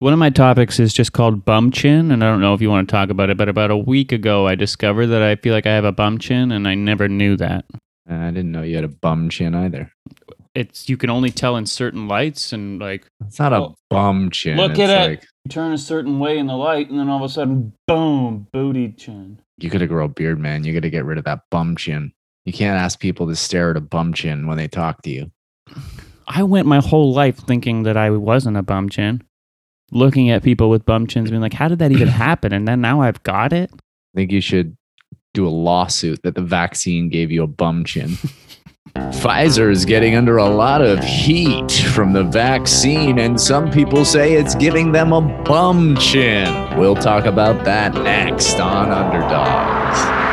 One of my topics is just called bum chin, and I don't know if you want to talk about it, but about a week ago, I discovered that I feel like I have a bum chin, and I never knew that. I didn't know you had a bum chin either. It's you can only tell in certain lights, and like It's not a Oh, bum chin. look it's at it. like you turn a certain way in the light, and then all of a sudden, boom, booty chin. you gotta grow a beard, man. You gotta get rid of that bum chin. You can't ask people to stare at a bum chin when they talk to you. I went my whole life thinking that I wasn't a bum chin, looking at people with bum chins, being like, "How did that even happen?" And then now I've got it. I think you should do a lawsuit that the vaccine gave you a bum chin. Pfizer is getting under a lot of heat from the vaccine, and some people say it's giving them a bum chin. We'll talk about that next on Underdogs.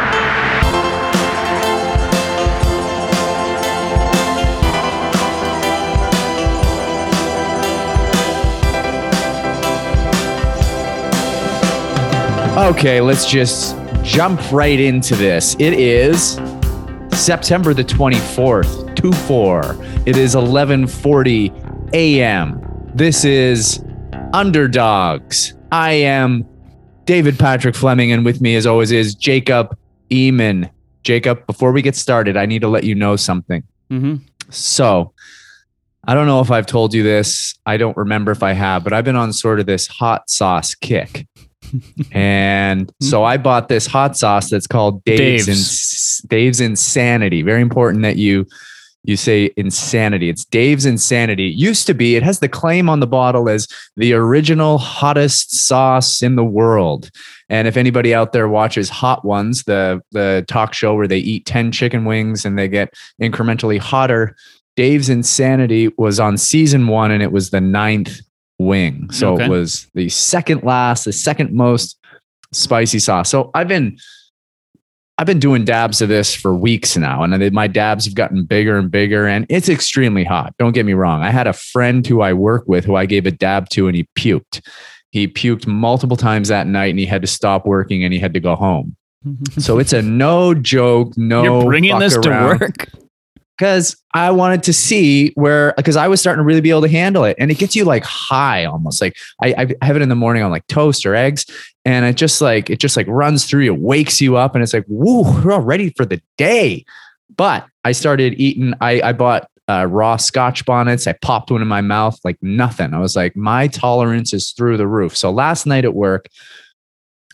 Okay, let's just jump right into this. It is September the 24th, 2-4. It is 11:40 a.m. This is Underdogs. I am David Patrick Fleming and with me as always is Jacob Eamon. Jacob, before we get started, I need to let you know something. Mm-hmm. So, I don't know if I've told you this. I don't remember if I have, but I've been on sort of this hot sauce kick. And hmm. so I bought this hot sauce that's called Dave's, Dave's. Ins- Dave's Insanity. Very important that you you say insanity. It's Dave's Insanity. It used to be, it has the claim on the bottle as the original hottest sauce in the world. And if anybody out there watches Hot Ones, the the talk show where they eat 10 chicken wings and they get incrementally hotter, Dave's Insanity was on season one and it was the ninth wing. So Okay. it was the second last, the second most spicy sauce. So I've been I've been doing dabs of this for weeks now, and my dabs have gotten bigger and bigger, and it's extremely hot. Don't get me wrong. I had a friend who I work with who I gave a dab to, and he puked. He puked multiple times that night, and he had to stop working and he had to go home. So it's a no joke, no. You're bringing this to work. Because I wanted to see where because I was starting to really be able to handle it, and it gets you like high almost. Like I, I have it in the morning on like toast or eggs, and it just like it just like runs through you, wakes you up, and it's like woo, we're all ready for the day. But I started eating. I I bought uh, raw Scotch bonnets. I popped one in my mouth like nothing. I was like, my tolerance is through the roof. So last night at work.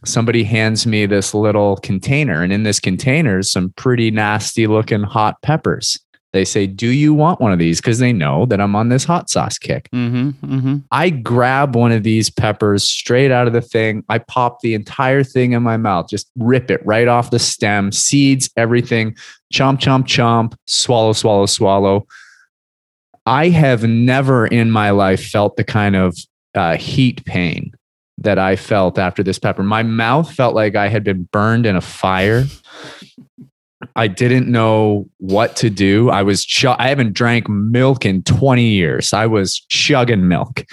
Somebody hands me this little container, and in this container is some pretty nasty looking hot peppers. They say, Do you want one of these? Because they know that I'm on this hot sauce kick. Mm-hmm. Mm-hmm. I grab one of these peppers straight out of the thing. I pop the entire thing in my mouth, just rip it right off the stem, seeds, everything, chomp, chomp, chomp, swallow, swallow, swallow. I have never in my life felt the kind of uh, heat pain that I felt after this pepper. My mouth felt like I had been burned in a fire. I didn't know what to do. I was ch- I haven't drank milk in 20 years. I was chugging milk.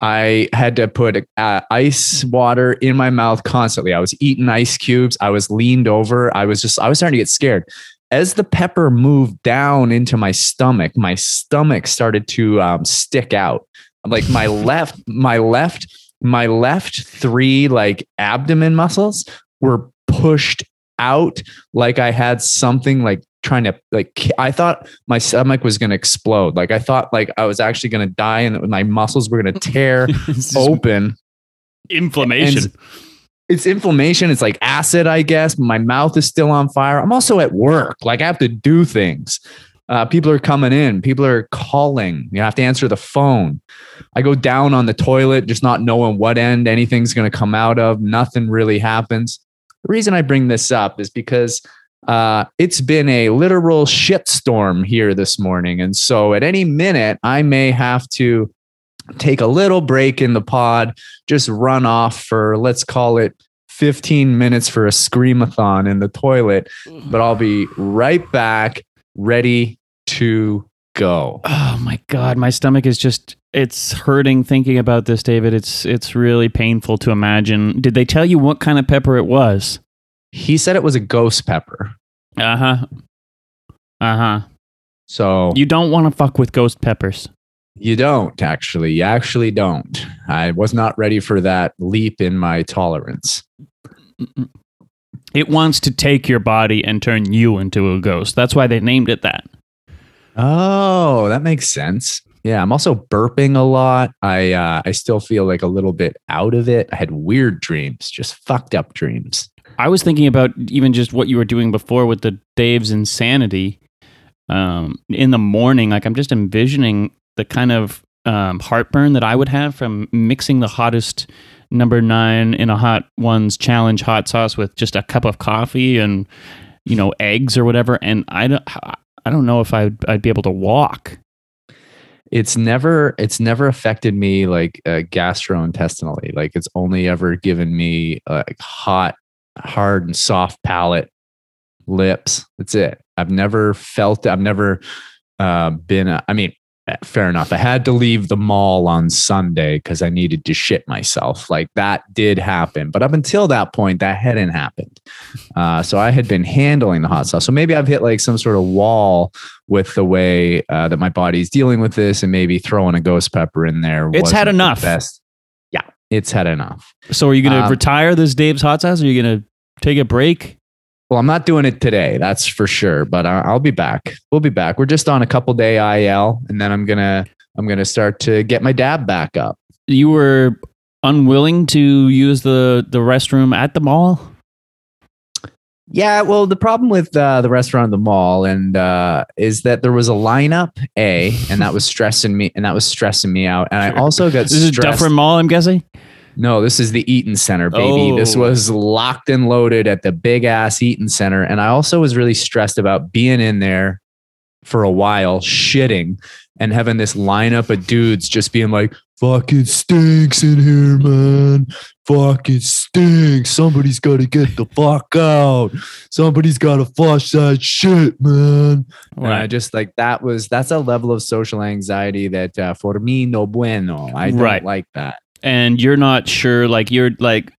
I had to put uh, ice water in my mouth constantly. I was eating ice cubes. I was leaned over. I was just I was starting to get scared. As the pepper moved down into my stomach, my stomach started to um, stick out. Like my left, my left, my left three like abdomen muscles were pushed out like I had something like trying to like I thought my stomach was going to explode. Like I thought like I was actually going to die and my muscles were going to tear open. inflammation. And it's inflammation. It's like acid, I guess. My mouth is still on fire. I'm also at work. Like I have to do things. Uh, people are coming in. People are calling. You have to answer the phone. I go down on the toilet, just not knowing what end anything's going to come out of. Nothing really happens. The reason I bring this up is because uh, it's been a literal shitstorm here this morning. And so at any minute, I may have to take a little break in the pod, just run off for, let's call it 15 minutes for a screamathon in the toilet. But I'll be right back, ready to go. Oh my god, my stomach is just it's hurting thinking about this, David. It's it's really painful to imagine. Did they tell you what kind of pepper it was? He said it was a ghost pepper. Uh-huh. Uh-huh. So You don't want to fuck with ghost peppers. You don't actually. You actually don't. I was not ready for that leap in my tolerance. It wants to take your body and turn you into a ghost. That's why they named it that. Oh, that makes sense. Yeah, I'm also burping a lot. I uh, I still feel like a little bit out of it. I had weird dreams, just fucked up dreams. I was thinking about even just what you were doing before with the Dave's insanity. Um, in the morning, like I'm just envisioning the kind of um, heartburn that I would have from mixing the hottest number nine in a hot ones challenge hot sauce with just a cup of coffee and you know eggs or whatever. And I don't, I don't know if I'd I'd be able to walk. It's never it's never affected me like uh, gastrointestinally. Like it's only ever given me like hot, hard and soft palate, lips. That's it. I've never felt. I've never uh, been. A, I mean, fair enough. I had to leave the mall on Sunday because I needed to shit myself. Like that did happen. But up until that point, that hadn't happened. Uh, so I had been handling the hot sauce. So maybe I've hit like some sort of wall with the way uh, that my body's dealing with this and maybe throwing a ghost pepper in there. It's had enough. Best. Yeah, it's had enough. So are you going to Um, retire this Dave's hot sauce? Or are you going to take a break? Well, I'm not doing it today, that's for sure. But I- I'll be back. We'll be back. We're just on a couple day IL, and then I'm gonna I'm gonna start to get my dab back up. You were unwilling to use the the restroom at the mall. Yeah, well, the problem with uh, the restaurant at the mall and uh, is that there was a lineup, a, and that was stressing me, and that was stressing me out. And I also got This is stressed. Dufferin Mall, I'm guessing. No, this is the Eaton Center, baby. This Oh. was locked and loaded at the big ass Eaton Center. And I also was really stressed about being in there for a while, shitting, and having this lineup of dudes just being like, fuck, it stinks in here, man. Fucking stinks. Somebody's got to get the fuck out. Somebody's got to flush that shit, man. And I just like that was that's a level of social anxiety that uh, for me no bueno. I don't Right. like that. And you're not sure like you're like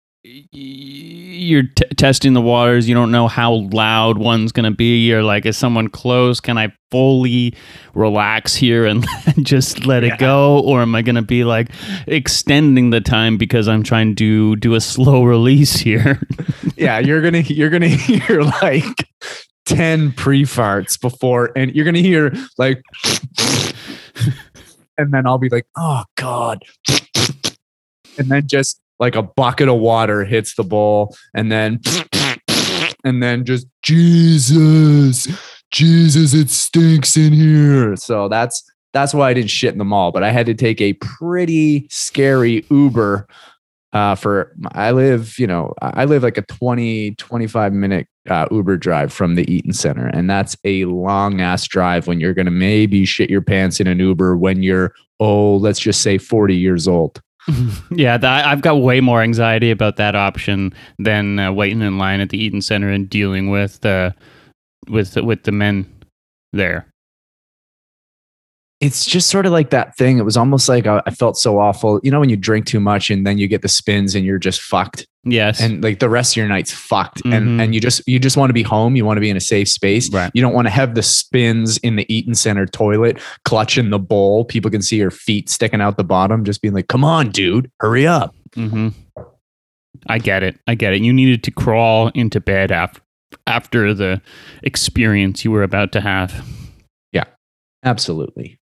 you're t- testing the waters you don't know how loud one's going to be you're like is someone close can i fully relax here and just let Yeah. it go or am i going to be like extending the time because i'm trying to do a slow release here yeah, you're gonna you're gonna hear like 10 pre-farts before and you're gonna hear like and then I'll be like, oh God. And then just like a bucket of water hits the bowl and then and then just Jesus, Jesus, it stinks in here. So that's that's why I didn't shit in the mall, but I had to take a pretty scary Uber uh, for I live, you know, I live like a 20, 25 minute uh, Uber drive from the Eaton Center. And that's a long ass drive when you're going to maybe shit your pants in an Uber when you're, oh, let's just say 40 years old. yeah that, i've got way more anxiety about that option than uh, waiting in line at the eaton center and dealing with uh, with with the men there It's just sort of like that thing. It was almost like I, I felt so awful. You know, when you drink too much and then you get the spins and you're just fucked yes and like the rest of your night's fucked Mhm. and and you just you just want to be home you want to be in a safe space Right. you don't want to have the spins in the eaton center toilet clutching the bowl people can see your feet sticking out the bottom just being like come on dude hurry up hmm I get it. I get it. You needed to crawl into bed after after the experience you were about to have. Yeah. Absolutely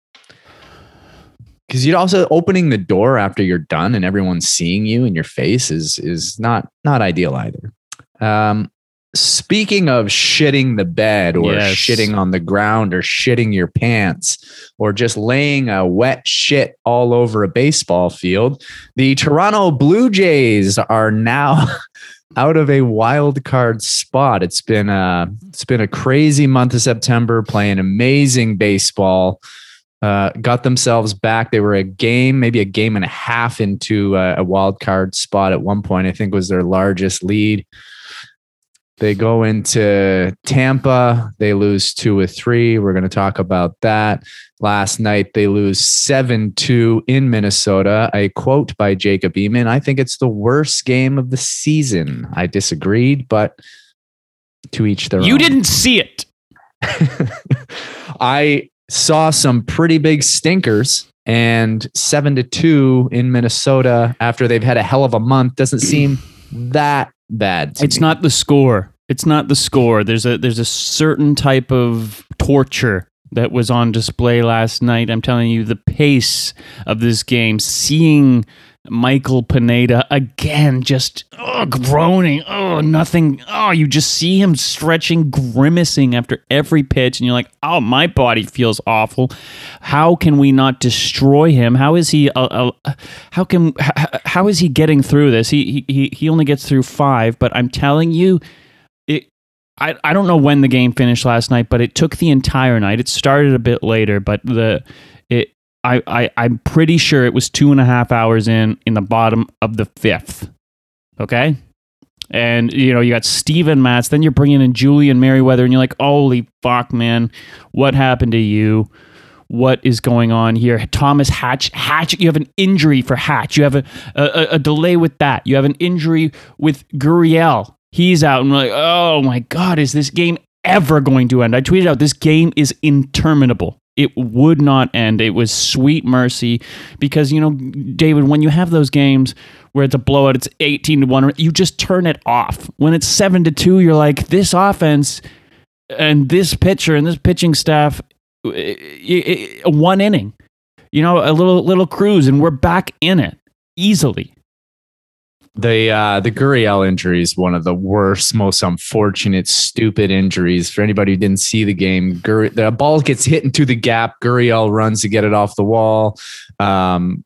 because you'd also opening the door after you're done and everyone's seeing you in your face is is not not ideal either. Um speaking of shitting the bed or Yes. shitting on the ground or shitting your pants or just laying a wet shit all over a baseball field the toronto blue jays are now out of a wild card spot. It's been a it's been a crazy month of september playing amazing baseball uh, got themselves back. They were a game, maybe a game and a half into uh, a wild card spot at one point. I think was their largest lead. They go into Tampa. They lose two or three. We're going to talk about that. Last night they lose seven two in Minnesota. A quote by Jacob Eamon. I think it's the worst game of the season. I disagreed, but to each their You own. You didn't see it. I saw some pretty big stinkers and seven to two in Minnesota after they've had a hell of a month doesn't seem that bad. It's me. not the score. It's not the score. There's a there's a certain type of torture that was on display last night. I'm telling you, the pace of this game, seeing Michael Pineda again, just oh, groaning. Oh, nothing. Oh, you just see him stretching, grimacing after every pitch, and you're like, oh, my body feels awful. How can we not destroy him? How is he? Uh, uh, how can? How is he getting through this? He he he only gets through five, but I'm telling you. It, I, I don't know when the game finished last night, but it took the entire night. It started a bit later, but the it I, I I'm pretty sure it was two and a half hours in in the bottom of the fifth. Okay. And you know you got Steven Matz, then you're bringing in Julian Merryweather, and you're like, "Holy fuck, man! What happened to you? What is going on here?" Thomas Hatch, Hatch, you have an injury for Hatch. You have a a, a delay with that. You have an injury with Gurriel. He's out, and we're like, "Oh my god, is this game ever going to end?" I tweeted out, "This game is interminable." It would not end. It was sweet mercy because you know, David, when you have those games where it's a blowout, it's eighteen to one, you just turn it off. When it's seven to two, you're like, this offense and this pitcher and this pitching staff, one inning, you know, a little little cruise, and we're back in it easily the uh, the Gurriel injury is one of the worst, most unfortunate, stupid injuries. For anybody who didn't see the game, Gur- the ball gets hit into the gap. Gurriel runs to get it off the wall. Um,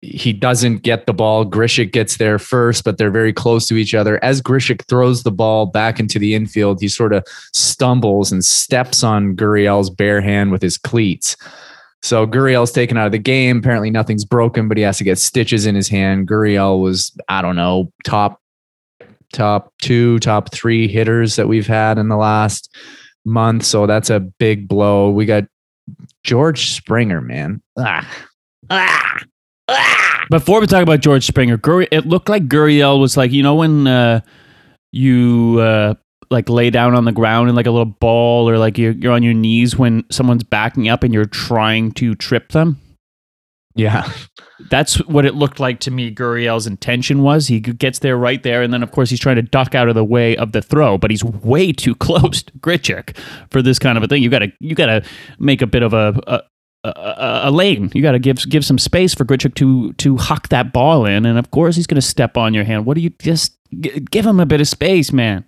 he doesn't get the ball. Grichuk gets there first, but they're very close to each other. As Grichuk throws the ball back into the infield, he sort of stumbles and steps on Gurriel's bare hand with his cleats. So Gurriel's taken out of the game. Apparently nothing's broken, but he has to get stitches in his hand. Gurriel was, I don't know, top top two, top three hitters that we've had in the last month. So that's a big blow. We got George Springer, man. Ah. Ah. Ah. Before we talk about George Springer, it looked like Gurriel was like, you know, when uh, you uh, like lay down on the ground in like a little ball or like you're, you're on your knees when someone's backing up and you're trying to trip them. Yeah. That's what it looked like to me. Gurriel's intention was he gets there right there, and then of course he's trying to duck out of the way of the throw, but he's way too close to Grichuk for this kind of a thing. You gotta you gotta make a bit of a, a a, a, lane. You got to give give some space for Grichuk to to huck that ball in, and of course he's going to step on your hand. What do you just give him a bit of space, man?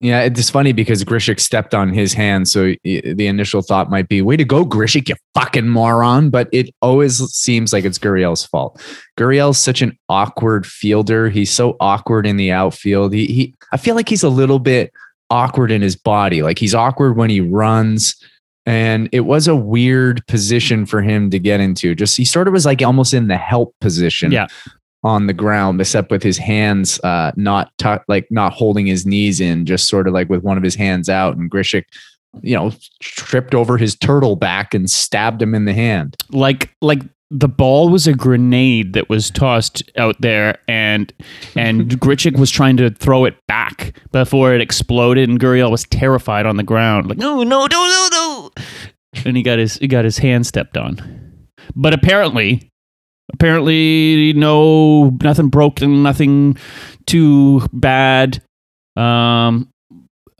Yeah, it's funny because Grichuk stepped on his hand. So the initial thought might be, way to go, Grichuk, you fucking moron. But it always seems like it's Gurriel's fault. Gurriel's such an awkward fielder. He's so awkward in the outfield. He, he, I feel like he's a little bit awkward in his body. Like he's awkward when he runs. And it was a weird position for him to get into. Just he sort of was like almost in the help position. Yeah on the ground, except with his hands uh, not t- like not holding his knees in, just sort of like with one of his hands out. And Grichuk, you know, tripped over his turtle back and stabbed him in the hand. Like like the ball was a grenade that was tossed out there, and and Grichuk was trying to throw it back before it exploded, and Gurriel was terrified on the ground, like no no no no no, and he got his he got his hand stepped on. But apparently, apparently no nothing broken nothing too bad. Um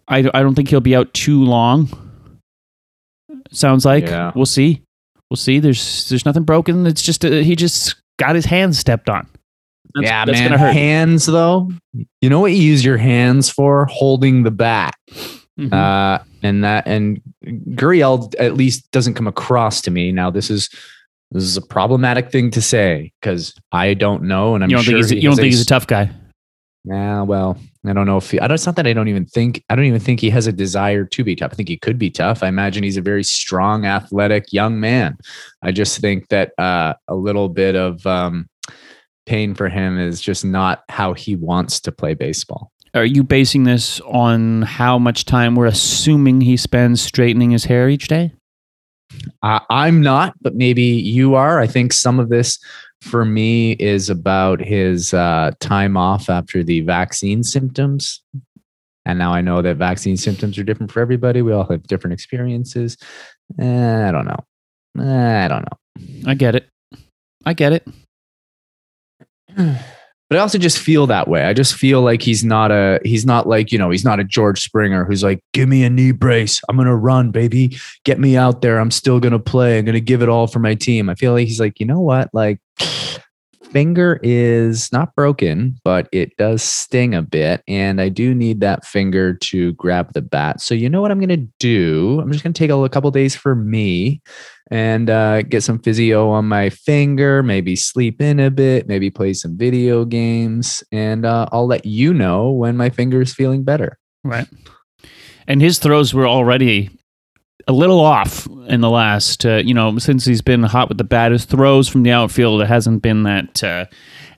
i, I don't think he'll be out too long sounds like. Yeah. we'll see. We'll see. There's there's nothing broken. It's just a, uh, he just got his hands stepped on. That's, yeah that's man. hands though. You know what you use your hands for? Holding the bat. Mm-hmm. uh and that and Gurriel at least doesn't come across to me. Now this is this is a problematic thing to say because I don't know, and I'm you don't sure think he's, he you don't think a, he's a tough guy. Yeah, well, I don't know if he, I don't. It's not that I don't even think I don't even think he has a desire to be tough. I think he could be tough. I imagine he's a very strong, athletic young man. I just think that uh, a little bit of um, pain for him is just not how he wants to play baseball. Are you basing this on how much time we're assuming he spends straightening his hair each day? Uh, I'm not, but maybe you are. I think some of this for me is about his uh, time off after the vaccine symptoms. And now I know that vaccine symptoms are different for everybody. We all have different experiences. Eh, I don't know. Eh, I don't know. I get it. I get it. But I also just feel that way. I just feel like he's not a he's not like, you know, he's not a George Springer who's like, "Give me a knee brace. I'm going to run, baby. Get me out there. I'm still going to play. I'm going to give it all for my team." I feel like he's like, "You know what? Like finger is not broken, but it does sting a bit. And I do need that finger to grab the bat. So, you know what I'm going to do? I'm just going to take a, couple days for me and uh, get some physio on my finger, maybe sleep in a bit, maybe play some video games. And uh, I'll let you know when my finger is feeling better. Right. And his throws were already a little off in the last, uh, you know, since he's been hot with the bat. His throws from the outfield, it hasn't been that uh,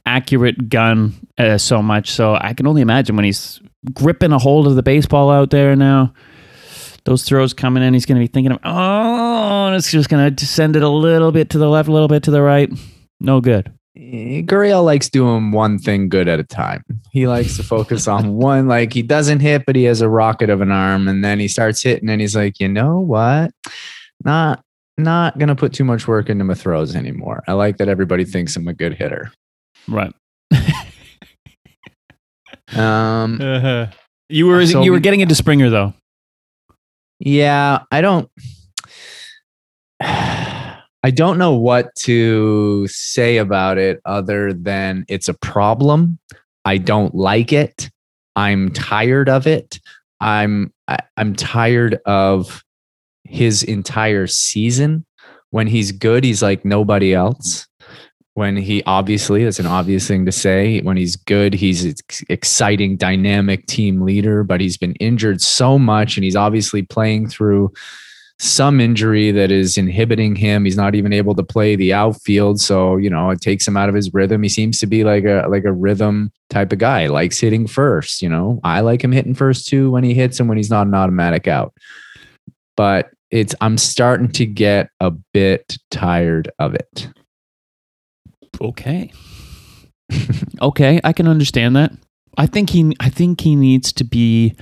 accurate gun uh, so much. So I can only imagine when he's gripping a hold of the baseball out there now. Those throws coming in, he's going to be thinking of, oh, it's just going to send it a little bit to the left, a little bit to the right. No good. Eh, Gurriel likes doing one thing good at a time. He likes to focus on one, like he doesn't hit, but he has a rocket of an arm, and then he starts hitting, and he's like, you know what? Not not gonna put too much work into my throws anymore. I like that everybody thinks I'm a good hitter. Right. Um, Uh-huh. You were So you were getting into Springer though. Yeah, I don't. I don't know what to say about it other than it's a problem. I don't like it. I'm tired of it. I'm I'm tired of his entire season. When he's good, he's like nobody else. When he obviously, that's an obvious thing to say. When he's good, he's ex- exciting, dynamic team leader, but he's been injured so much and he's obviously playing through some injury that is inhibiting him. He's not even able to play the outfield. So, you know, it takes him out of his rhythm. He seems to be like a like a rhythm type of guy, likes hitting first. You know, I like him hitting first too when he hits and when he's not an automatic out. But it's I'm starting to get a bit tired of it. Okay. okay, I can understand that. I think he I think he needs to be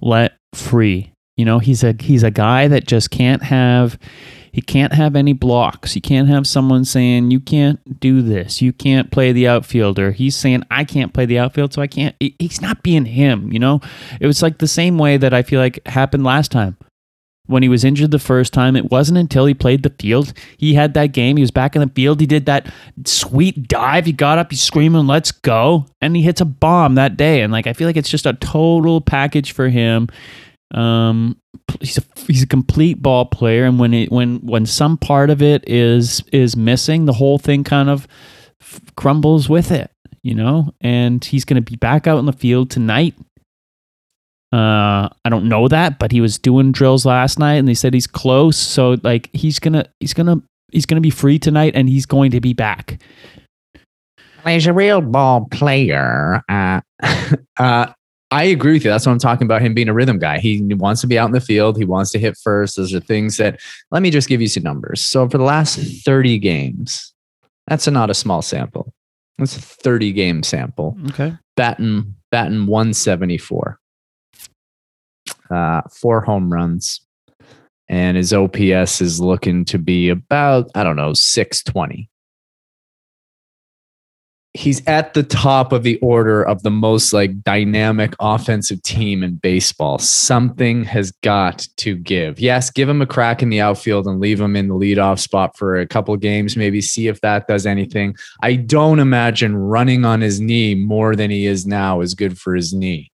let free. You know, he's a he's a guy that just can't have he can't have any blocks. He can't have someone saying you can't do this. You can't play the outfielder. He's saying I can't play the outfield, so I can't. he- He's not being him. You know, it was like the same way that I feel like happened last time when he was injured the first time. It wasn't until he played the field. He had that game. He was back in the field. He did that sweet dive. He got up. He's screaming, "Let's go!" And he hits a bomb that day. And like I feel like it's just a total package for him. Um, he's a he's a complete ball player, and when it when when some part of it is is missing, the whole thing kind of f- crumbles with it. You know, and he's going to be back out in the field tonight. Uh, I don't know that, but he was doing drills last night, and they said he's close. So like he's gonna he's gonna he's gonna be free tonight, and he's going to be back. He's a real ball player. Uh, uh, I agree with you. That's what I'm talking about. Him being a rhythm guy. He wants to be out in the field. He wants to hit first. Those are things that. Let me just give you some numbers. So for the last 30 games, that's a, not a small sample. That's a 30 game sample. Okay. Batting batting 174. Uh, four home runs, and his OPS is looking to be about I don't know 620 he's at the top of the order of the most like dynamic offensive team in baseball. Something has got to give. Yes, give him a crack in the outfield and leave him in the leadoff spot for a couple games, maybe see if that does anything. I don't imagine running on his knee more than he is now is good for his knee.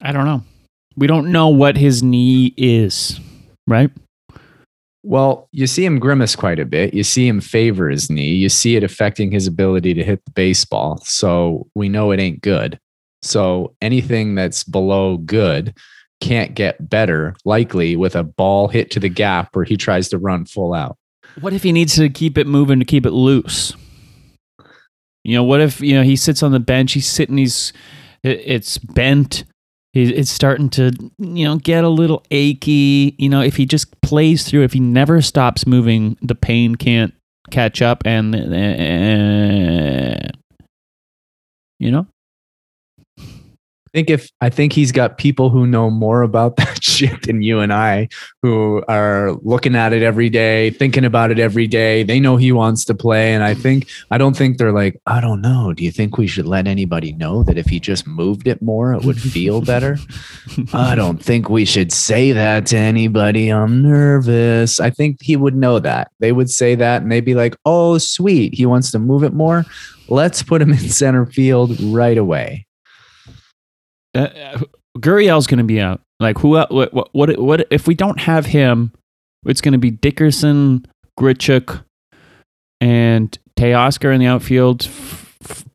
I don't know. We don't know what his knee is, right? Well, you see him grimace quite a bit. You see him favor his knee. You see it affecting his ability to hit the baseball. So we know it ain't good. So anything that's below good can't get better, likely with a ball hit to the gap where he tries to run full out. What if he needs to keep it moving to keep it loose? You know, what if you know he sits on the bench, he's sitting, he's it's bent, it's starting to you know get a little achy. You know, if he just plays through, if he never stops moving, the pain can't catch up, and uh, you know, think if I think he's got people who know more about that shit than you and I, who are looking at it every day, thinking about it every day. They know he wants to play, and I think I don't think they're like, I don't know. Do you think we should let anybody know that if he just moved it more, it would feel better? I don't think we should say that to anybody. I'm nervous. I think he would know that. They would say that, and they'd be like, Oh, sweet, he wants to move it more. Let's put him in center field right away. Uh, Gurriel's going to be out. Like who? What, what? What? What? If we don't have him, it's going to be Dickerson, Grichuk, and Teoscar in the outfield.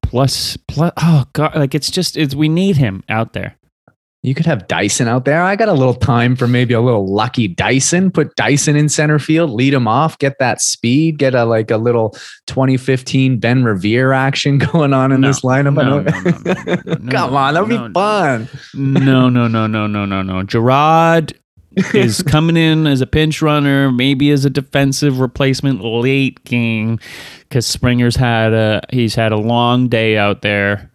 Plus, plus. Oh god! Like it's just. It's we need him out there. You could have Dyson out there. I got a little time for maybe a little lucky Dyson. Put Dyson in center field, lead him off, get that speed, get a like a little 2015 Ben Revere action going on in No. this lineup. No, no, no, Come on, that would no, be fun. no, no, no, no, no, no, no. Gerard is coming in as a pinch runner, maybe as a defensive replacement late game, because Springer's had a he's had a long day out there,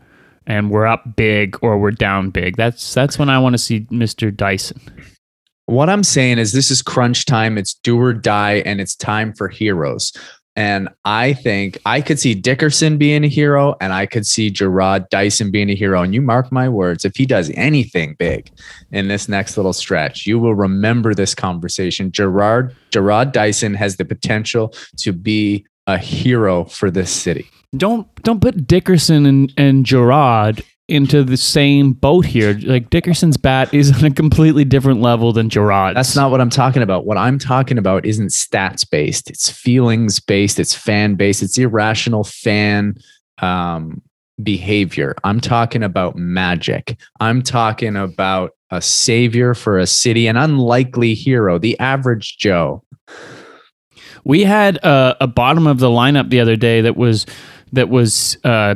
and we're up big or we're down big. That's that's when I want to see Mister Dyson. What I'm saying is this is crunch time. It's do or die, and it's time for heroes. And I think I could see Dickerson being a hero, and I could see Gerard Dyson being a hero. And you mark my words, if he does anything big in this next little stretch, you will remember this conversation. Gerard Gerard Dyson has the potential to be a hero for this city. Don't don't put Dickerson and and Gerard into the same boat here. Like Dickerson's bat is on a completely different level than Gerard's. That's not what I'm talking about. What I'm talking about isn't stats based. It's feelings based. It's fan based. It's irrational fan um, behavior. I'm talking about magic. I'm talking about a savior for a city, an unlikely hero, the average Joe. We had uh, a bottom of the lineup the other day that was that was uh,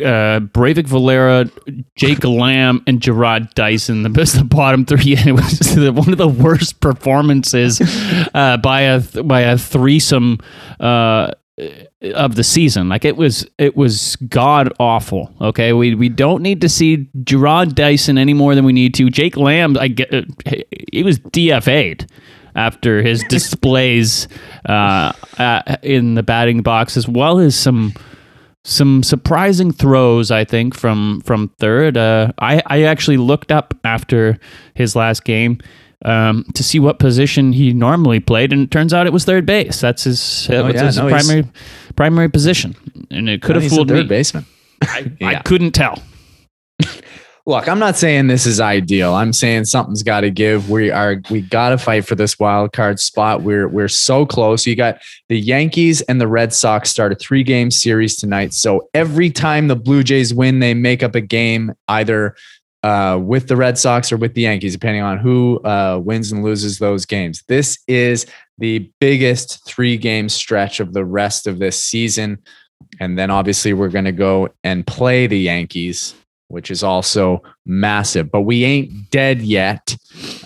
uh, Breyvic Valera, Jake Lamb, and Gerard Dyson. The best, the bottom three. And it was one of the worst performances uh, by a by a threesome. Uh, of the season like it was it was god awful okay we we don't need to see Gerard Dyson any more than we need to Jake Lamb I get uh, he was DFA'd after his displays uh, in the batting box as well as some some surprising throws I think from from third uh, I I actually looked up after his last game um, to see what position he normally played, and it turns out it was third base. That's his, uh, Oh, yeah, his no, primary primary position, and it could have He's a fooled third me. baseman. I, I couldn't tell. Look, I'm not saying this is ideal. I'm saying something's got to give. We are we got to fight for this wild card spot. We're we're so close. You got the Yankees and the Red Sox start a three game series tonight. So every time the Blue Jays win, they make up a game either uh, with the Red Sox or with the Yankees, depending on who uh, wins and loses those games. This is the biggest three game stretch of the rest of this season. And then obviously we're going to go and play the Yankees, which is also massive, but we ain't dead yet.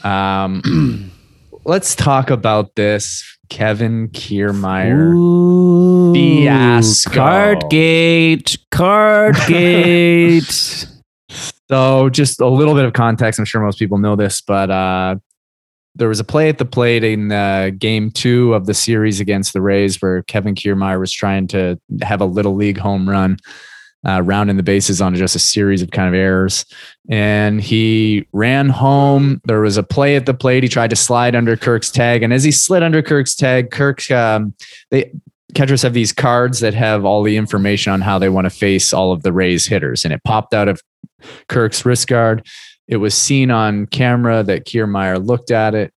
Um, let's talk about this. Kevin Kiermaier. Ooh, Fiasco. Cardgate, Cardgate. So, just a little bit of context. I'm sure most people know this, but uh, there was a play at the plate in uh, game two of the series against the Rays where Kevin Kiermaier was trying to have a little league home run, uh, rounding the bases on just a series of kind of errors. And he ran home. There was a play at the plate. He tried to slide under Kirk's tag. And as he slid under Kirk's tag, Kirk, um, they, catchers have these cards that have all the information on how they want to face all of the Rays hitters. And it popped out of Kirk's wrist guard. It was seen on camera that Kiermaier looked at it,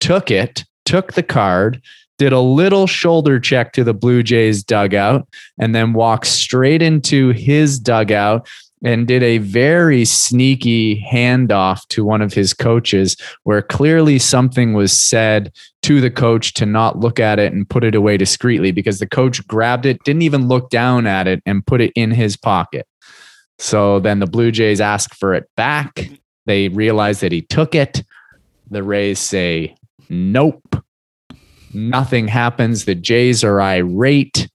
took it, took the card, did a little shoulder check to the Blue Jays dugout, and then walked straight into his dugout and did a very sneaky handoff to one of his coaches where clearly something was said to the coach to not look at it and put it away discreetly because the coach grabbed it, didn't even look down at it, and put it in his pocket. So then the Blue Jays ask for it back. They realize that he took it. The Rays say, nope. Nothing happens. The Jays are irate.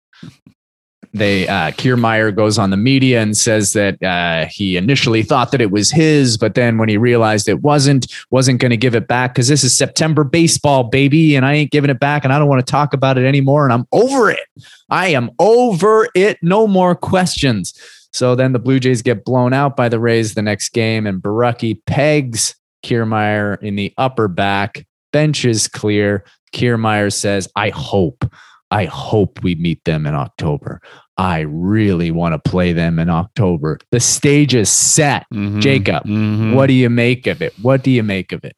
they uh, Kiermaier goes on the media and says that uh, he initially thought that it was his, but then when he realized it wasn't, wasn't going to give it back because this is September baseball, baby, and I ain't giving it back, and I don't want to talk about it anymore, and I'm over it. I am over it. No more questions. So then the Blue Jays get blown out by the Rays the next game, and Borucki pegs Kiermaier in the upper back. Bench is clear. Kiermaier says, I hope, I hope we meet them in October. I really want to play them in October. The stage is set. Mhm. Jacob, Mhm. What do you make of it? What do you make of it?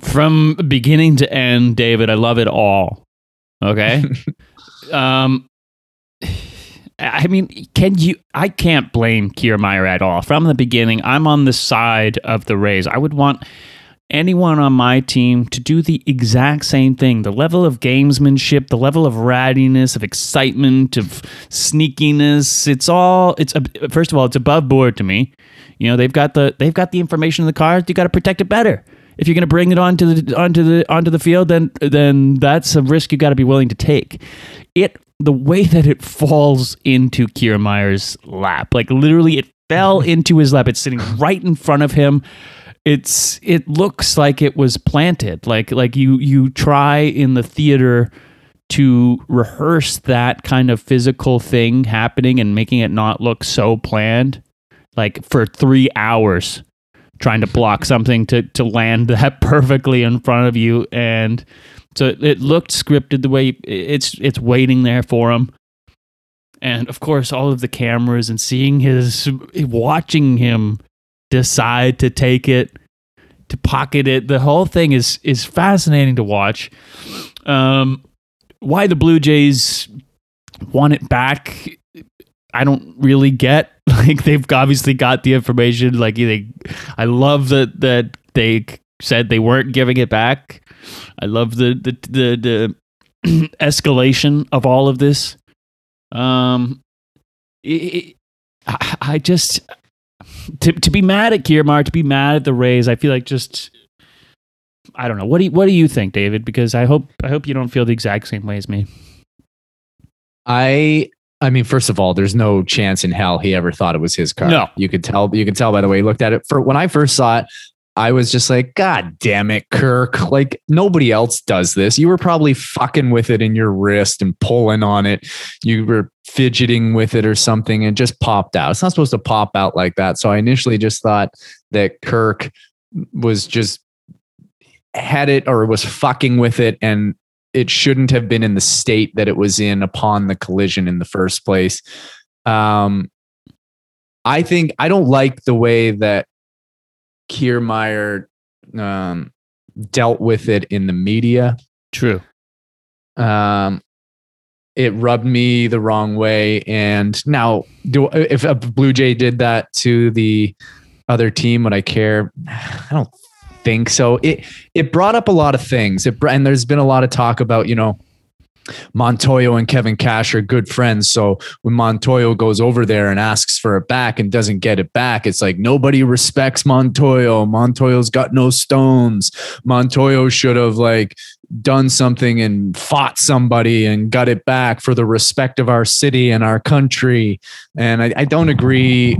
from beginning to end, David, I love it all. Okay. um, I mean, can you? I can't blame Kiermaier at all. From the beginning, I'm on the side of the Rays. I would want anyone on my team to do the exact same thing. The level of gamesmanship, the level of rattiness, of excitement, of sneakiness. It's all. It's first of all, it's above board to me. You know, they've got the they've got the information in the cards. You got to protect it better. If you're going to bring it onto the onto the onto the field, then then that's a risk you got to be willing to take. It the way that it falls into Kiermaier's lap, like literally, it fell into his lap. It's sitting right in front of him. It's it looks like it was planted. Like like you you try in the theater to rehearse that kind of physical thing happening and making it not look so planned like for three hours trying to block something to to land that perfectly in front of you and so it, it looked scripted the way it's it's waiting there for him and of course all of the cameras and seeing his watching him decide to take it to pocket it the whole thing is is fascinating to watch um why the blue jays want it back I don't really get. Like they've obviously got the information. Like they, I love that that they said they weren't giving it back. I love the the the, the escalation of all of this. Um, it, I, I just to to be mad at Kiermaier, to be mad at the Rays. I feel like just. I don't know. What do you, what do you think, David? Because I hope I hope you don't feel the exact same way as me. I I mean, first of all, there's no chance in hell he ever thought it was his car. No. You could tell you could tell by the way he looked at it. For when I first saw it, I was just like, God damn it, Kirk. Like nobody else does this. You were probably fucking with it in your wrist and pulling on it. You were fidgeting with it or something and just popped out. It's not supposed to pop out like that. So I initially just thought that Kirk was just had it or was fucking with it and it shouldn't have been in the state that it was in upon the collision in the first place. Um, I think I don't like the way that Kiermaier um, dealt with it in the media. True. Um, it rubbed me the wrong way. And now, do if a Blue Jay did that to the other team, would I care? I don't think so. It it brought up a lot of things. It and there's been a lot of talk about you know Montoyo and Kevin Cash are good friends. So when Montoyo goes over there and asks for it back and doesn't get it back, it's like nobody respects Montoyo. Montoyo's got no stones. Montoyo should have like done something and fought somebody and got it back for the respect of our city and our country. And I, I don't agree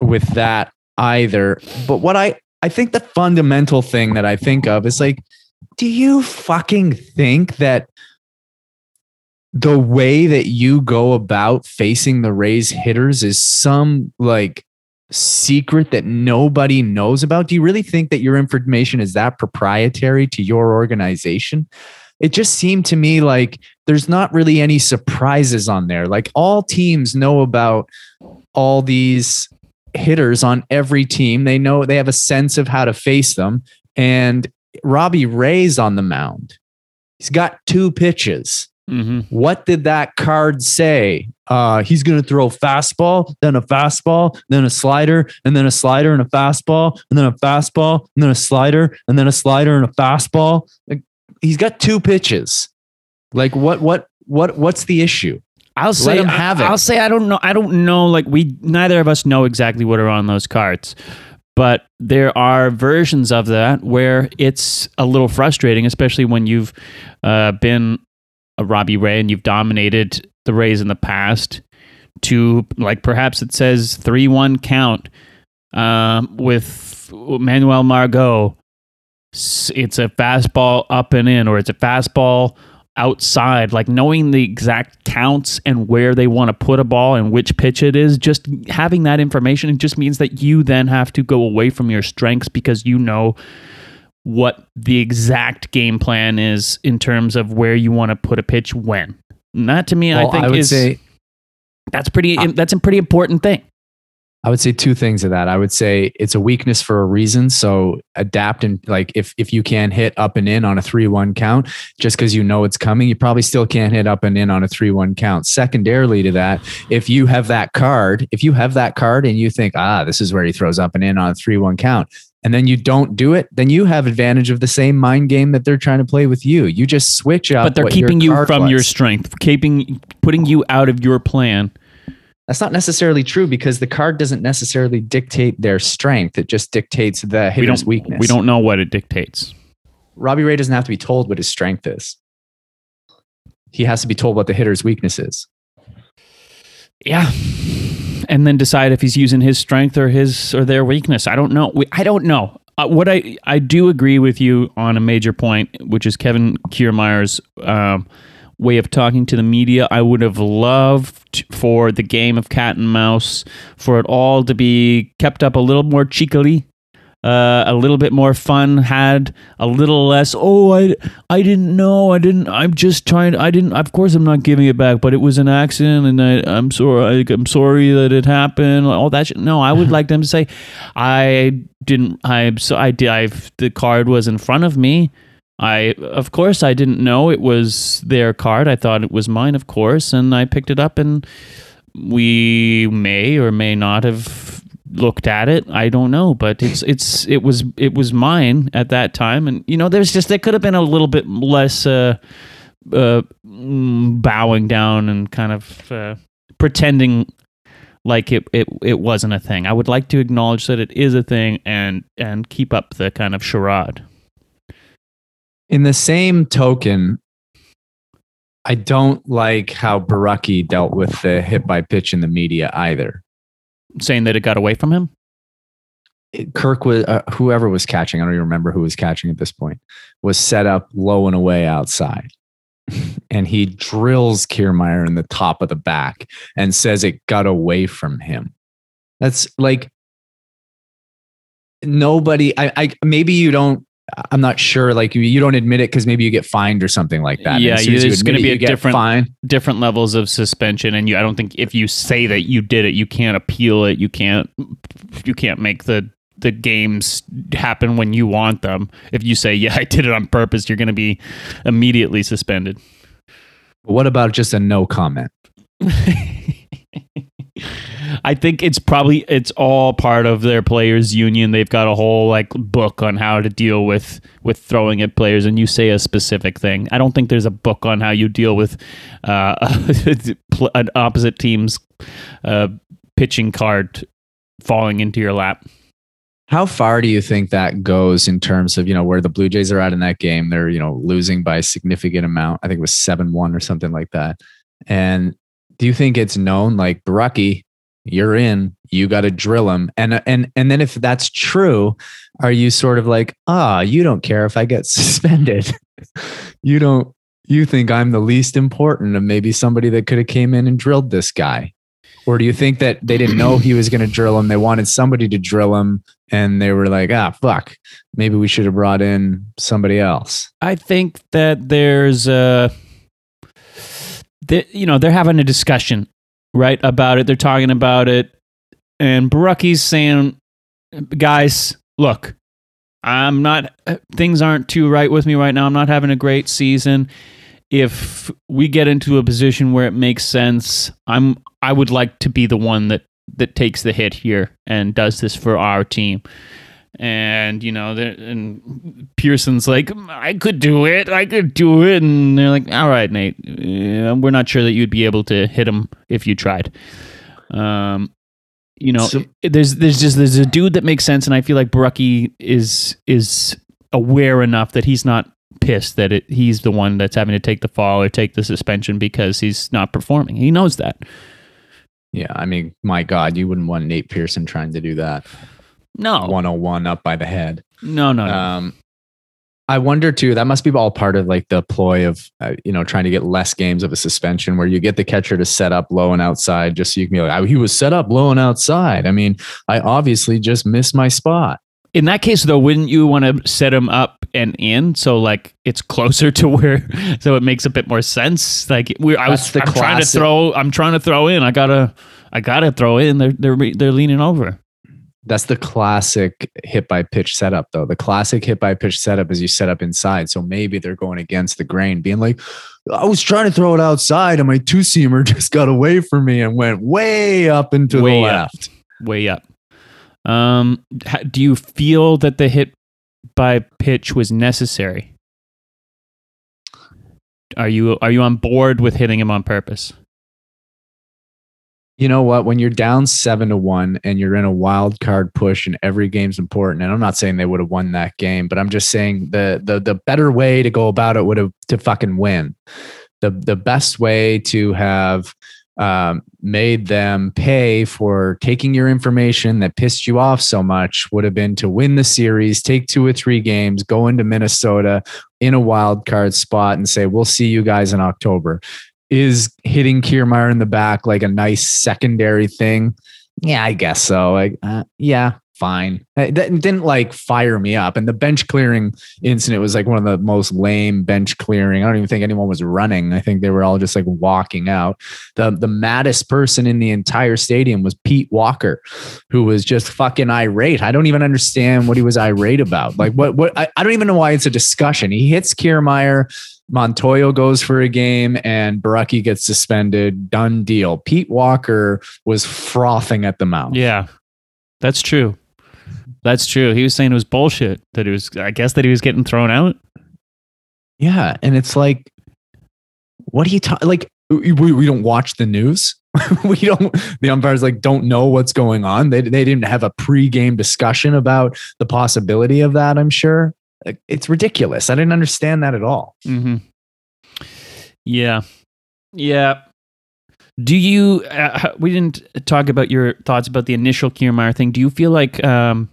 with that either. But what I I think the fundamental thing that I think of is like, do you fucking think that the way that you go about facing the Rays hitters is some like secret that nobody knows about? Do you really think that your information is that proprietary to your organization? It just seemed to me like there's not really any surprises on there. Like all teams know about all these hitters on every team. They know they have a sense of how to face them. And Robbie Ray's on the mound. He's got two pitches. Mm-hmm. What did that card say? Uh, he's going to throw fastball, then a fastball, then a slider, and then a slider and a fastball, and then a fastball, and then a slider, and then a slider and a fastball. Like, he's got two pitches. Like what? What? What? What's the issue? I'll say him have it. I'll say I don't know. I don't know. Like we, neither of us know exactly what are on those cards, but there are versions of that where it's a little frustrating, especially when you've uh, been Robbie Ray and you've dominated the Rays in the past. to like perhaps it says three one count um, with Manuel Margot. It's a fastball up and in, or it's a fastball outside. Like knowing the exact counts and where they want to put a ball and which pitch it is. Just having that information it just means that you then have to go away from your strengths because you know what the exact game plan is in terms of where you want to put a pitch when. And that to me, I Well, think would is say that's pretty. Uh, that's a pretty important thing. I would say two things of that. I would say it's a weakness for a reason. So adapt and like if if you can hit up and in on a three one count, just because you know it's coming, you probably still can't hit up and in on a three one count. Secondarily to that, if you have that card, if you have that card and you think, ah, this is where he throws up and in on a three one count, and then you don't do it, then you have advantage of the same mind game that they're trying to play with you. You just switch up. But they're keeping you from your strength, keeping putting you out of your plan. That's not necessarily true because the card doesn't necessarily dictate their strength. It just dictates the hitter's don't. weakness. We don't know what it dictates. Robbie Ray doesn't have to be told what his strength is. He has to be told what the hitter's weakness is. Yeah. And then decide if he's using his strength or his or their weakness. I don't know. We- I don't know. Uh, what I I do agree with you on a major point, which is Kevin Kiermaier's um, way of talking to the media. I would have loved for the game of cat and mouse for it all to be kept up a little more cheekily. Uh, a little bit more fun, had a little less. Oh, I, I didn't know. I didn't. I'm just trying. I didn't. Of course, I'm not giving it back. But it was an accident, and I, I'm sorry. I, I'm sorry that it happened. All that. Shit. No, I would like them to say, I didn't. I so I did. I've the card was in front of me. I of course I didn't know it was their card. I thought it was mine, of course, and I picked it up and we may or may not have looked at it. I don't know, but it's it's it was it was mine at that time, and you know, there's just there could have been a little bit less uh, uh, mm, bowing down and kind of uh, pretending like it, it it wasn't a thing. I would like to acknowledge that it is a thing and and keep up the kind of charade. In the same token, I don't like how Borucki dealt with the hit by pitch in the media either. Saying that it got away from him. Kirk was uh, whoever was catching. I don't even remember who was catching at this point. Was set up low and away outside, and he drills Kiermaier in the top of the back and says it got away from him. That's like nobody. I, I maybe you don't. I'm not sure. Like you, you don't admit it because maybe you get fined or something like that. Yeah, it's gonna be you a different- fine. different levels of suspension and you I don't think if you say that you did it you can't appeal it you can't you can't make the the games happen when you want them if you say yeah I did it on purpose you're going to be immediately suspended What about just a no comment? I think it's probably it's all part of their players union. They've got a whole like book on how to deal with with throwing at players, and you say a specific thing. I don't think there's a book on how you deal with uh, an opposite team's uh, pitching card falling into your lap. How far do you think that goes in terms of, you know, where the Blue Jays are at in that game? They're, you know, losing by a significant amount. I think it was 7 1 or something like that. And do you think it's known like Borucki, you're in, you got to drill him? And, and, and then if that's true, are you sort of like, ah, you don't care if I get suspended? you don't, you think I'm the least important of maybe somebody that could have came in and drilled this guy? Or do you think that they didn't know he was going to drill him? They wanted somebody to drill him and they were like, ah, fuck, maybe we should have brought in somebody else. I think that there's a, that you know, they're having a discussion, right, about it. They're talking about it, and Borucki's saying, "Guys, look, I'm not. Things aren't too right with me right now. I'm not having a great season. If we get into a position where it makes sense, I'm. I would like to be the one that that takes the hit here and does this for our team." And you know, and Pearson's like, I could do it, I could do it, and they're like, all right, Nate, uh, we're not sure that you'd be able to hit him if you tried. Um, you know, So- there's there's just there's a dude that makes sense, and I feel like Borucki is is aware enough that he's not pissed that it, he's the one that's having to take the fall or take the suspension because he's not performing. He knows that. Yeah, I mean, my God, you wouldn't want Nate Pearson trying to do that. No, 101 up by the head. no, no, no. Um, I wonder too. That must be all part of like the ploy of uh, you know trying to get less games of a suspension, where you get the catcher to set up low and outside, just so you can be like, "Oh, he was set up low and outside. I mean, I obviously just missed my spot. In that case, though, wouldn't you want to set him up and in so like it's closer to where, so it makes a bit more sense? Like we, I was I'm trying to throw, I'm trying to throw in. I gotta, I gotta throw in. They're they're they're leaning over. That's the classic hit by pitch setup, though. The classic hit by pitch setup is you set up inside. So maybe they're going against the grain, being like, I was trying to throw it outside and my two seamer just got away from me and went way up into Way the up. left. way up. Um, do you feel that the hit by pitch was necessary? Are you are you on board with hitting him on purpose? You know what? When you're down seven to one and you're in a wild card push and every game's important, and I'm not saying they would have won that game, but I'm just saying the the the better way to go about it would have to fucking win. The the best way to have um, made them pay for taking your information that pissed you off so much would have been to win the series, take two or three games, go into Minnesota in a wild card spot and say, We'll see you guys in October. Is hitting Kiermaier in the back like a nice secondary thing? Yeah, I guess so. Like, uh, yeah, fine. It didn't like fire me up. And the bench clearing incident was like one of the most lame bench clearing. I don't even think anyone was running. I think they were all just like walking out. The the maddest person in the entire stadium was Pete Walker, who was just fucking irate. I don't even understand what he was irate about. Like what what I, I don't even know why it's a discussion. He hits Kiermaier. Montoyo goes for a game and Borucki gets suspended. Done deal. Pete Walker was frothing at the mouth. Yeah, that's true. That's true. He was saying it was bullshit. That it was. I guess that he was getting thrown out. Yeah, and it's like, what do you talk? Like, we, we don't watch the news. we don't. The umpires like don't know what's going on. They they didn't have a pre-game discussion about the possibility of that. I'm sure it's ridiculous. I didn't understand that at all. Mm-hmm. Yeah, yeah. Do you? Uh, we didn't talk about your thoughts about the initial Kiermaier thing. Do you feel like um,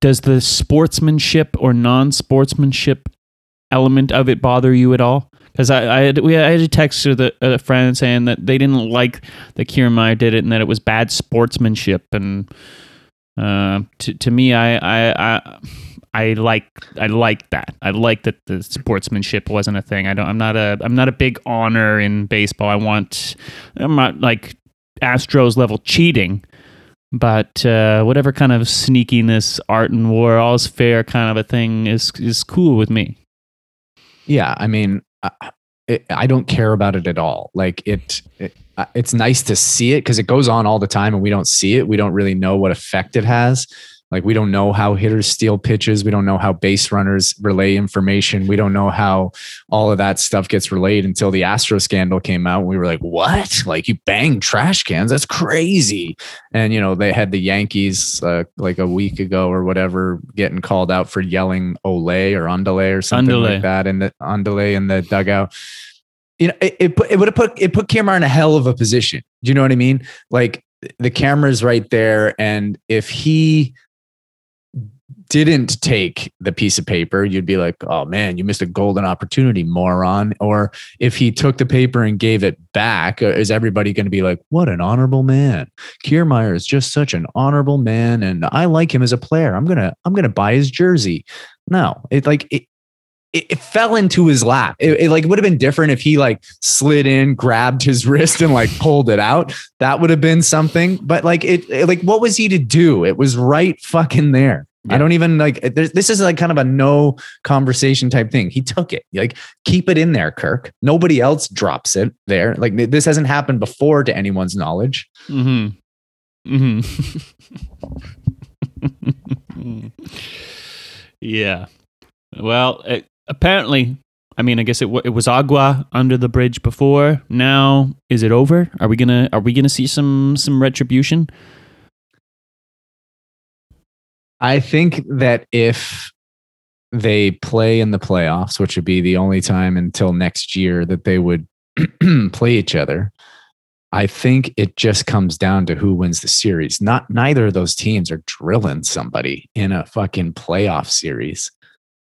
does the sportsmanship or non-sportsmanship element of it bother you at all? Because I, I had we I had a text to the a friend saying that they didn't like that Kiermaier did it and that it was bad sportsmanship. And uh, to to me, I I. I I like I like that. I like that the sportsmanship wasn't a thing. I don't. I'm not a. I'm not a big honor in baseball. I want. I'm not like Astros level cheating, but uh, whatever kind of sneakiness, art and war, all's fair kind of a thing is is cool with me. Yeah, I mean, I, I don't care about it at all. Like it, it uh, it's nice to see it because it goes on all the time and we don't see it. We don't really know what effect it has. Like we don't know how hitters steal pitches. We don't know how base runners relay information. We don't know how all of that stuff gets relayed until the Astro scandal came out. We were like, "What? Like you bang trash cans? That's crazy!" And you know they had the Yankees uh, like a week ago or whatever getting called out for yelling "Ole" or "Underlay" or something like that in the Underlay in the dugout. You know, it, it, put- it would have put it put Kiermaier in a hell of a position. Do you know what I mean? Like the camera's right there, and if he didn't take the piece of paper, you'd be like, oh man, you missed a golden opportunity, moron. Or if he took the paper and gave it back, uh, is everybody going to be like, what an honorable man? Kiermaier is just such an honorable man. And I like him as a player. I'm going to, I'm going to buy his jersey. No, it like, it, it, it fell into his lap. It, it like would have been different if he like slid in, grabbed his wrist and like pulled it out. That would have been something. But like it, it- like what was he to do? It was right fucking there. I don't even like this is like kind of a no conversation type thing. He took it. Like keep it in there, Kirk. Nobody else drops it there. Like this hasn't happened before to anyone's knowledge. Mm-hmm. Mm-hmm. yeah. Well, it, apparently, I mean, I guess it, it was agua under the bridge before. Now, is it over? Are we gonna Are we gonna see some some retribution? I think that if they play in the playoffs, which would be the only time until next year that they would play each other, I think it just comes down to who wins the series. Not neither of those teams are drilling somebody in a fucking playoff series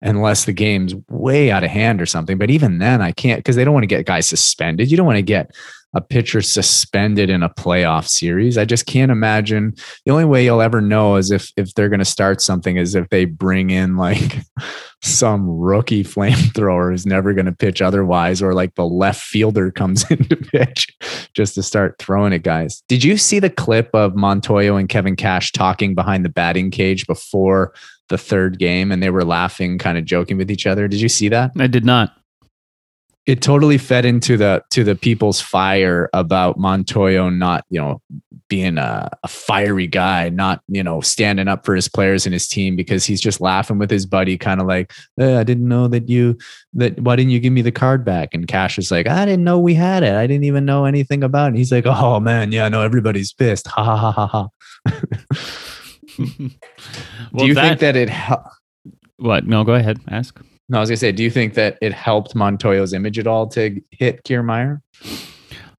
unless the game's way out of hand or something. But even then, I can't because they don't want to get guys suspended. You don't want to get a pitcher suspended in a playoff series. I just can't imagine. The only way you'll ever know is if if they're going to start something is if they bring in like some rookie flamethrower who's never going to pitch otherwise, or like the left fielder comes in to pitch just to start throwing at guys. Did you see the clip of Montoyo and Kevin Cash talking behind the batting cage before the third game and they were laughing, kind of joking with each other? Did you see that? I did not it totally fed into the to the people's fire about Montoyo not you know being a, a, fiery guy, not you know standing up for his players and his team because he's just laughing with his buddy, kind of like eh, I didn't know that you that why didn't you give me the card back? And Cash is like I didn't know we had it, I didn't even know anything about it. And he's like oh man, yeah, I know everybody's pissed, ha ha ha ha ha. well, Do you that, think that it? Helped? What? No, go ahead. Ask. No, I was gonna say, do you think that it helped Montoyo's image at all to hit Kiermaier?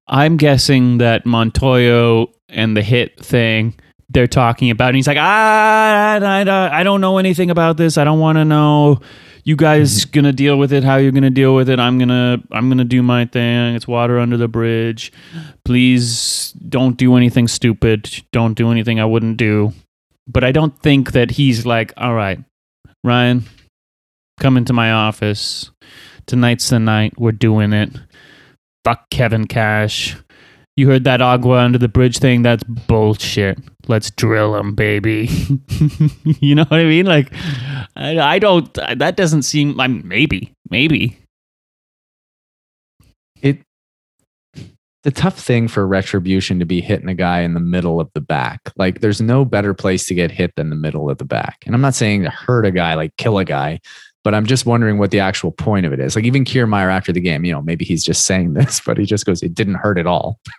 I'm guessing that Montoyo and the hit thing they're talking about, and he's like, I, I, I don't know anything about this. I don't want to know. You guys mm-hmm. gonna deal with it? How you're gonna deal with it? I'm gonna, I'm gonna do my thing. It's water under the bridge. Please don't do anything stupid. Don't do anything I wouldn't do. But I don't think that he's like, all right, Ryan, come into my office. Tonight's the night. We're doing it. Fuck Kevin Cash. You heard that agua under the bridge thing? That's bullshit. Let's drill him, baby. you know what I mean? Like, I, I don't. That doesn't seem. I mean, maybe, maybe. It. The tough thing for retribution to be hitting a guy in the middle of the back. Like, there's no better place to get hit than the middle of the back. And I'm not saying to hurt a guy, like kill a guy, but I'm just wondering what the actual point of it is. Like even Kiermaier after the game, you know, maybe he's just saying this, but he just goes, "It didn't hurt at all."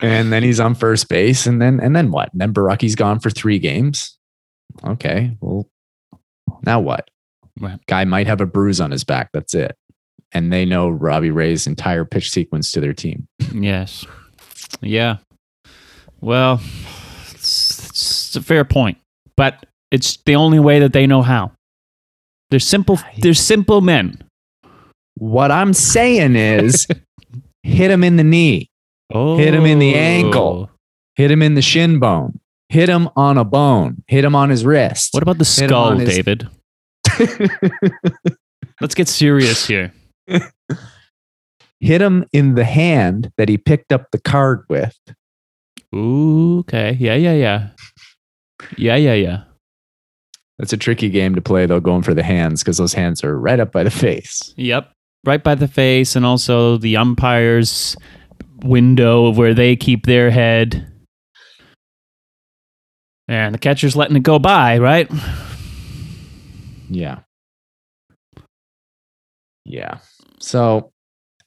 and then he's on first base, and then and then what? And then Borucki's gone for three games. Okay, well, now what? Guy might have a bruise on his back. That's it. And they know Robbie Ray's entire pitch sequence to their team. yes. Yeah. Well, it's, it's a fair point. But it's the only way that they know how. They're simple. They're simple men. What I'm saying is, hit him in the knee, oh. hit him in the ankle, oh. hit him in the shin bone, hit him on a bone, hit him on his wrist. What about the skull, his... David? Let's get serious here. hit him in the hand that he picked up the card with. Ooh, okay. Yeah, yeah, yeah. Yeah, yeah, yeah. It's a tricky game to play though, going for the hands because those hands are right up by the face. Yep, right by the face, and also the umpire's window of where they keep their head. And the catcher's letting it go by, right? Yeah. Yeah. So,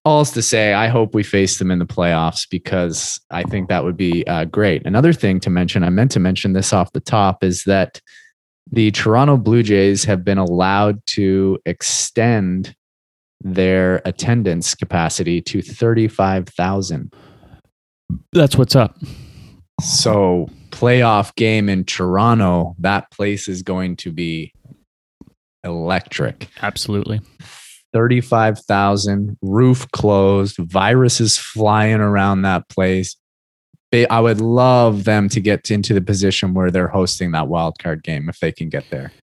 all's to say, I hope we face them in the playoffs because I think that would be uh, great. Another thing to mention, I meant to mention this off the top, is that the Toronto Blue Jays have been allowed to extend their attendance capacity to 35,000. That's what's up. So, playoff game in Toronto, that place is going to be electric. Absolutely. 35,000, roof closed, viruses flying around that place they I would love them to get into the position where they're hosting that wild card game if they can get there.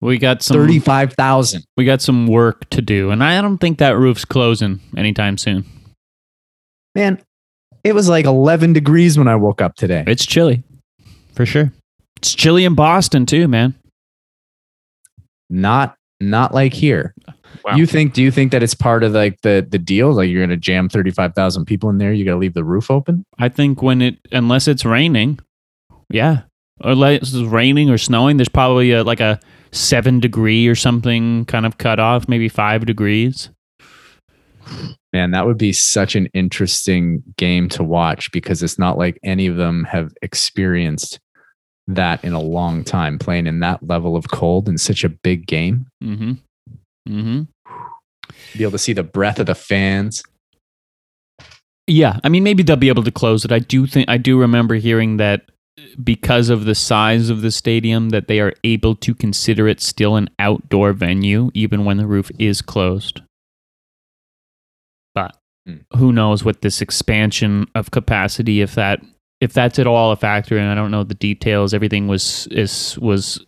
We got some thirty five thousand. We got some work to do, and I don't think that roof's closing anytime soon. Man, it was like eleven degrees when I woke up today. It's chilly, for sure. It's chilly in Boston too, man. Not not like here. Wow. You think? Do you think that it's part of like the the deal? Like you're going to jam thirty five thousand people in there? You got to leave the roof open? I think when it unless it's raining, yeah, unless it's raining or snowing, there's probably a, like a seven degree or something kind of cut off, maybe five degrees. Man, that would be such an interesting game to watch because it's not like any of them have experienced that in a long time playing in that level of cold in such a big game. Mm-hmm. Mm-hmm. Be able to see the breath of the fans. Yeah, I mean, maybe they'll be able to close it. I do think I do remember hearing that because of the size of the stadium, that they are able to consider it still an outdoor venue, even when the roof is closed. But Hmm. who knows what this expansion of capacity, if that if that's at all a factor, and I don't know the details. Everything was is was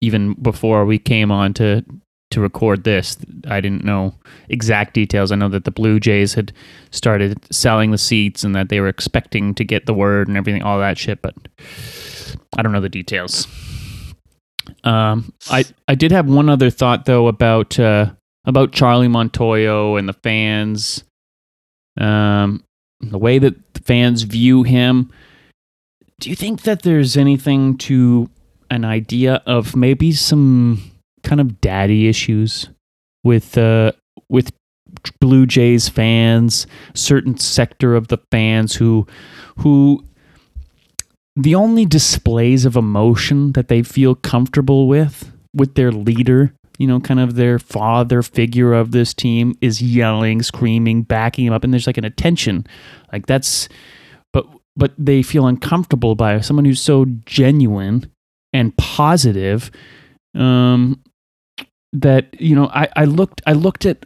even before we came on to to record this. I didn't know exact details. I know that the Blue Jays had started selling the seats and that they were expecting to get the word and everything, all that shit, but I don't know the details. Um, I I did have one other thought though about uh, about Charlie Montoyo and the fans, um, the way that the fans view him. Do you think that there's anything to an idea of maybe some kind of daddy issues with uh, with Blue Jays fans, certain sector of the fans who who the only displays of emotion that they feel comfortable with with their leader, you know, kind of their father figure of this team is yelling, screaming, backing him up and there's like an attention. Like that's but but they feel uncomfortable by someone who's so genuine and positive um that you know I, I looked I looked at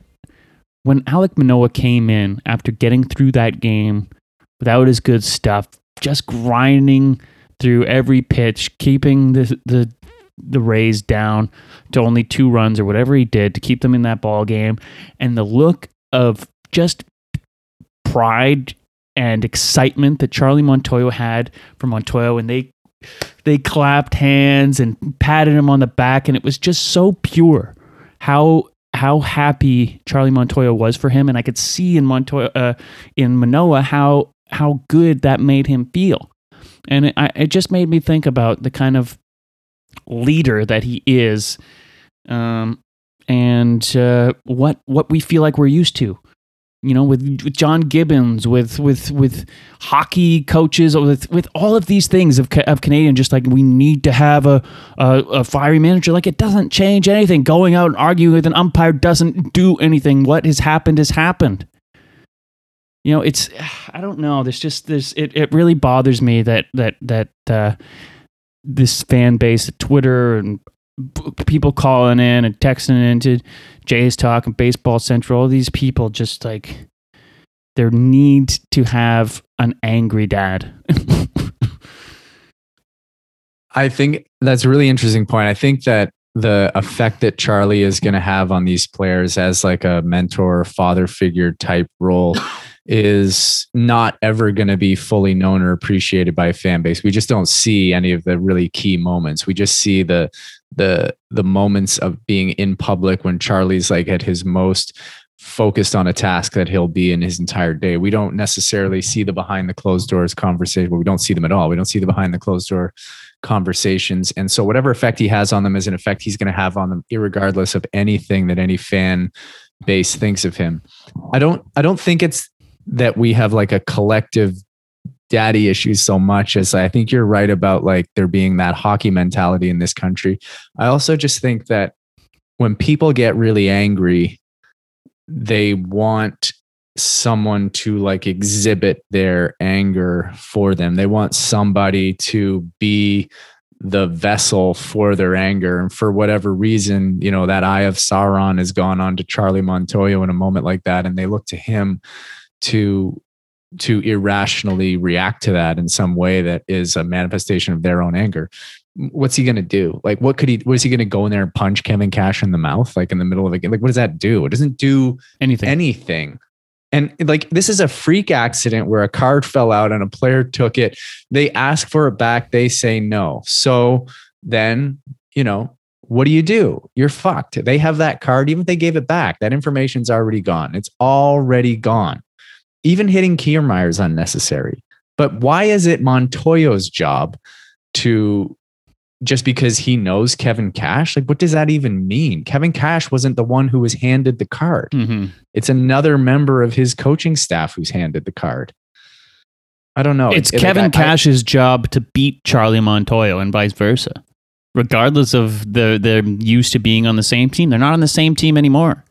when Alek Manoah came in after getting through that game without his good stuff, just grinding through every pitch, keeping the the the Rays down to only two runs or whatever he did to keep them in that ball game, and the look of just pride and excitement that Charlie Montoyo had for Montoyo and they they clapped hands and patted him on the back, and it was just so pure how how happy Charlie Montoyo was for him, and I could see in Montoyo uh, in Manoah how how good that made him feel, and it, I, it just made me think about the kind of leader that he is, um, and uh, what what we feel like we're used to. You know, with, with John Gibbons, with with with hockey coaches, with with all of these things of of Canadian, just like we need to have a, a a fiery manager. Like it doesn't change anything. Going out and arguing with an umpire doesn't do anything. What has happened has happened. You know, it's I don't know. There's just this. It it really bothers me that that that uh, this fan base, Twitter and people calling in and texting into Jay's Talk and Baseball Central, all these people just like there need to have an angry dad. I think that's a really interesting point. I think that the effect that Charlie is going to have on these players as like a mentor, father figure type role is not ever going to be fully known or appreciated by a fan base. We just don't see any of the really key moments. We just see the the the moments of being in public when Charlie's like at his most focused on a task that he'll be in his entire day. We don't necessarily see the behind the closed doors conversation. Well, we don't see them at all. We don't see the behind the closed door conversations. And so whatever effect he has on them is an effect he's going to have on them, regardless of anything that any fan base thinks of him. I don't I don't think it's that we have like a collective daddy issues so much as I think you're right about like there being that hockey mentality in this country. I also just think that when people get really angry, they want someone to like exhibit their anger for them. They want somebody to be the vessel for their anger. And for whatever reason, you know, that eye of Sauron has gone on to Charlie Montoyo in a moment like that. And they look to him to to irrationally react to that in some way that is a manifestation of their own anger. What's he going to do? Like, what could he, what is he going to go in there and punch Kevin Cash in the mouth, like in the middle of a game? Like, what does that do? It doesn't do Anything. anything. And like, this is a freak accident where a card fell out and a player took it. They ask for it back. They say no. So then, you know, what do you do? You're fucked. They have that card. Even if they gave it back, that information's already gone. It's already gone even hitting Kiermaier is unnecessary. But why is it Montoyo's job to just because he knows Kevin Cash? Like, what does that even mean? Kevin Cash wasn't the one who was handed the card. hmm It's another member of his coaching staff who's handed the card. I don't know. It's It- Kevin I- I- Cash's job to beat Charlie Montoyo and vice versa. Regardless of the they're used to being on the same team, they're not on the same team anymore.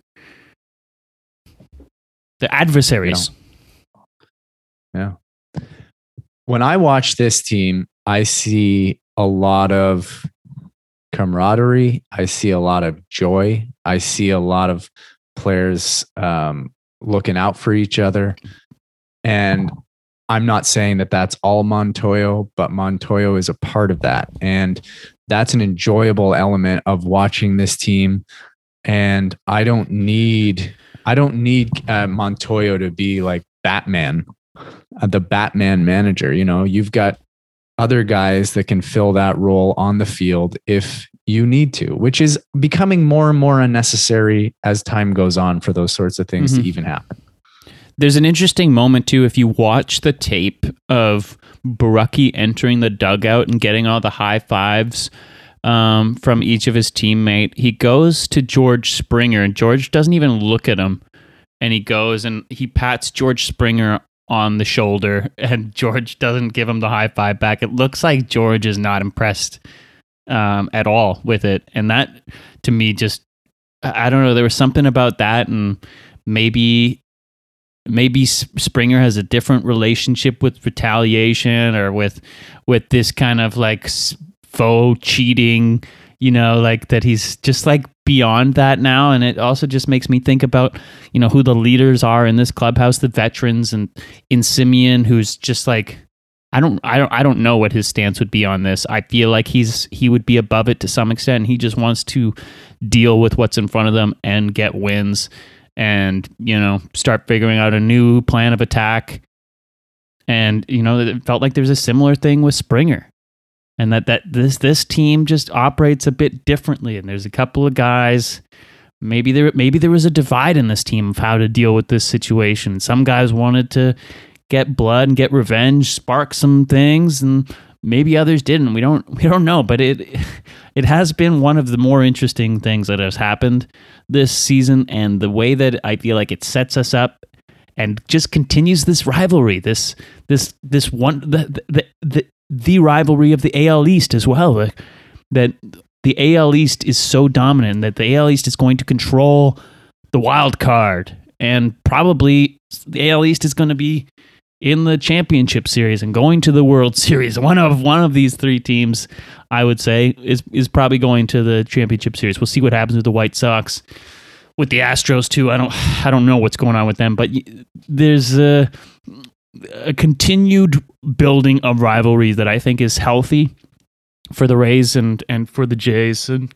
They're adversaries. Yeah. When I watch this team, I see a lot of camaraderie. I see a lot of joy. I see a lot of players um, looking out for each other. And I'm not saying that that's all Montoyo, but Montoyo is a part of that. And that's an enjoyable element of watching this team. And I don't need, I don't need uh, Montoyo to be like Batman, the Batman manager. You know, you've got other guys that can fill that role on the field if you need to, which is becoming more and more unnecessary as time goes on for those sorts of things mm-hmm. to even happen. There's an interesting moment too if you watch the tape of Borucki entering the dugout and getting all the high fives um, from each of his teammate. He goes to George Springer and George doesn't even look at him. And he goes and he pats George Springer on the shoulder and George doesn't give him the high five back. It looks like George is not impressed um, at all with it. And that to me just I don't know, there was something about that and maybe maybe Springer has a different relationship with retaliation or with with this kind of like faux cheating, you know, like that he's just like beyond that now and it also just makes me think about, you know, who the leaders are in this clubhouse, the veterans and in Semien who's just like I don't I don't I don't know what his stance would be on this. I feel like he's he would be above it to some extent. He just wants to deal with what's in front of them and get wins and you know start figuring out a new plan of attack and you know it felt like there's a similar thing with Springer and that that this this team just operates a bit differently. And there's a couple of guys maybe there maybe there was a divide in this team of how to deal with this situation. Some guys wanted to get blood and get revenge spark some things and maybe others didn't. We don't we don't know but it it has been one of the more interesting things that has happened this season and the way that I feel like it sets us up and just continues this rivalry, this this this one the the the, the rivalry of the AL East as well. that the AL East is so dominant that the AL East is going to control the wild card and probably the AL East is going to be in the championship series and going to the World Series. One of one of these three teams, I would say, is is probably going to the championship series. We'll see what happens with the White Sox, with the Astros too. I don't I don't know what's going on with them, but there's a, a continued building of rivalry that I think is healthy for the Rays and and for the Jays, and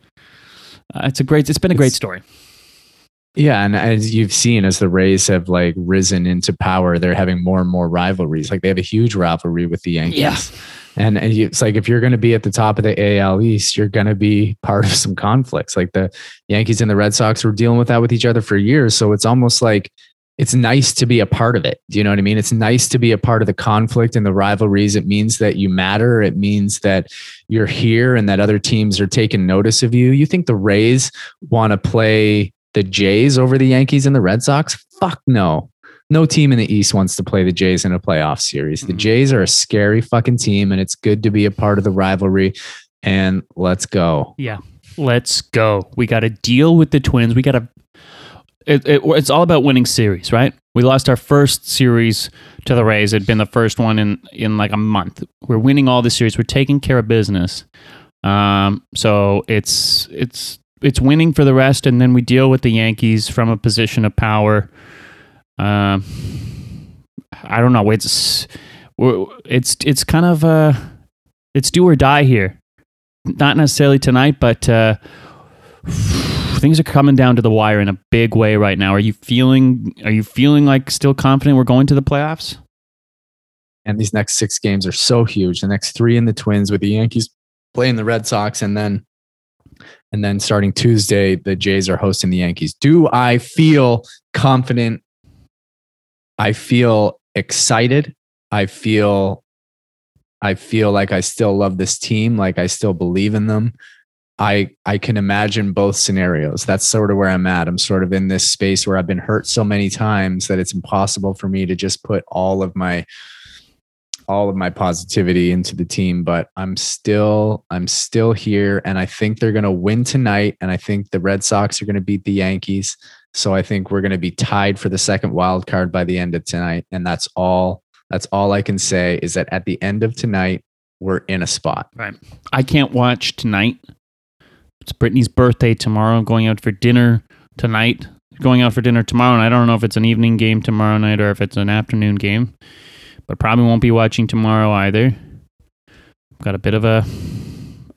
uh, it's a great. It's been a great story. Yeah, and as you've seen, as the Rays have like risen into power, they're having more and more rivalries. Like they have a huge rivalry with the Yankees. Yeah. And it's like if you're going to be at the top of the AL East, you're going to be part of some conflicts. Like the Yankees and the Red Sox were dealing with that with each other for years. So it's almost like it's nice to be a part of it. Do you know what I mean? It's nice to be a part of the conflict and the rivalries. It means that you matter. It means that you're here and that other teams are taking notice of you. You think the Rays want to play the Jays over the Yankees and the Red Sox? Fuck no. No team in the East wants to play the Jays in a playoff series. The mm-hmm. Jays are a scary fucking team, and it's good to be a part of the rivalry. And let's go. Yeah, let's go. We got to deal with the Twins. We got to. It, it, it's all about winning series, right? We lost our first series to the Rays. It'd been the first one in in like a month. We're winning all the series. We're taking care of business. Um, so it's it's it's winning for the rest, and then we deal with the Yankees from a position of power. Uh, I don't know. It's it's it's kind of uh, it's do or die here. Not necessarily tonight, but uh, things are coming down to the wire in a big way right now. Are you feeling? Are you feeling like still confident we're going to the playoffs? And these next six games are so huge. The next three in the Twins with the Yankees playing the Red Sox, and then and then starting Tuesday, the Jays are hosting the Yankees. Do I feel confident? I feel excited. I feel I feel like I still love this team, like I still believe in them. I I can imagine both scenarios. That's sort of where I'm at. I'm sort of in this space where I've been hurt so many times that it's impossible for me to just put all of my all of my positivity into the team, but I'm still I'm still here and I think they're going to win tonight and I think the Red Sox are going to beat the Yankees. So I think we're going to be tied for the second wild card by the end of tonight and that's all That's all I can say is that at the end of tonight, we're in a spot. Right. I can't watch tonight. It's Brittany's birthday tomorrow. Going out for dinner tonight. Going out for dinner tomorrow, and I don't know if it's an evening game tomorrow night or if it's an afternoon game. But probably won't be watching tomorrow either. I've Got a bit of a.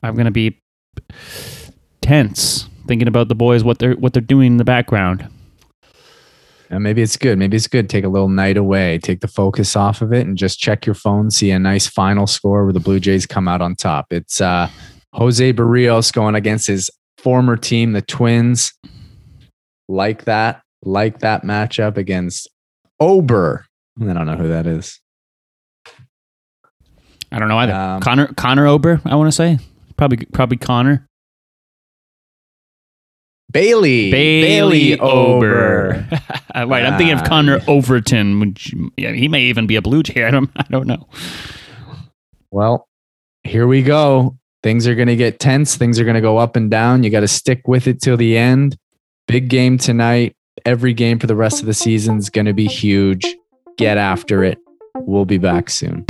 I'm gonna be tense thinking about the boys what they're what they're doing in the background. And maybe it's good. Maybe it's good. Take a little night away, take the focus off of it, and just check your phone, see a nice final score where the Blue Jays come out on top. It's uh, Jose Berrios going against his former team, the Twins. Like that, like that matchup against Ober. I don't know who that is. I don't know either. Um, Connor Connor Ober, I want to say probably probably Connor Bailey. Bailey, Ober. Ober. right, I'm thinking of Connor. Overton. Which yeah, he may even be a Blue Jay. I don't I don't know. Well, here we go. Things are going to get tense. Things are going to go up and down. You got to stick with it till the end. Big game tonight. Every game for the rest of the season is going to be huge. Get after it. We'll be back soon.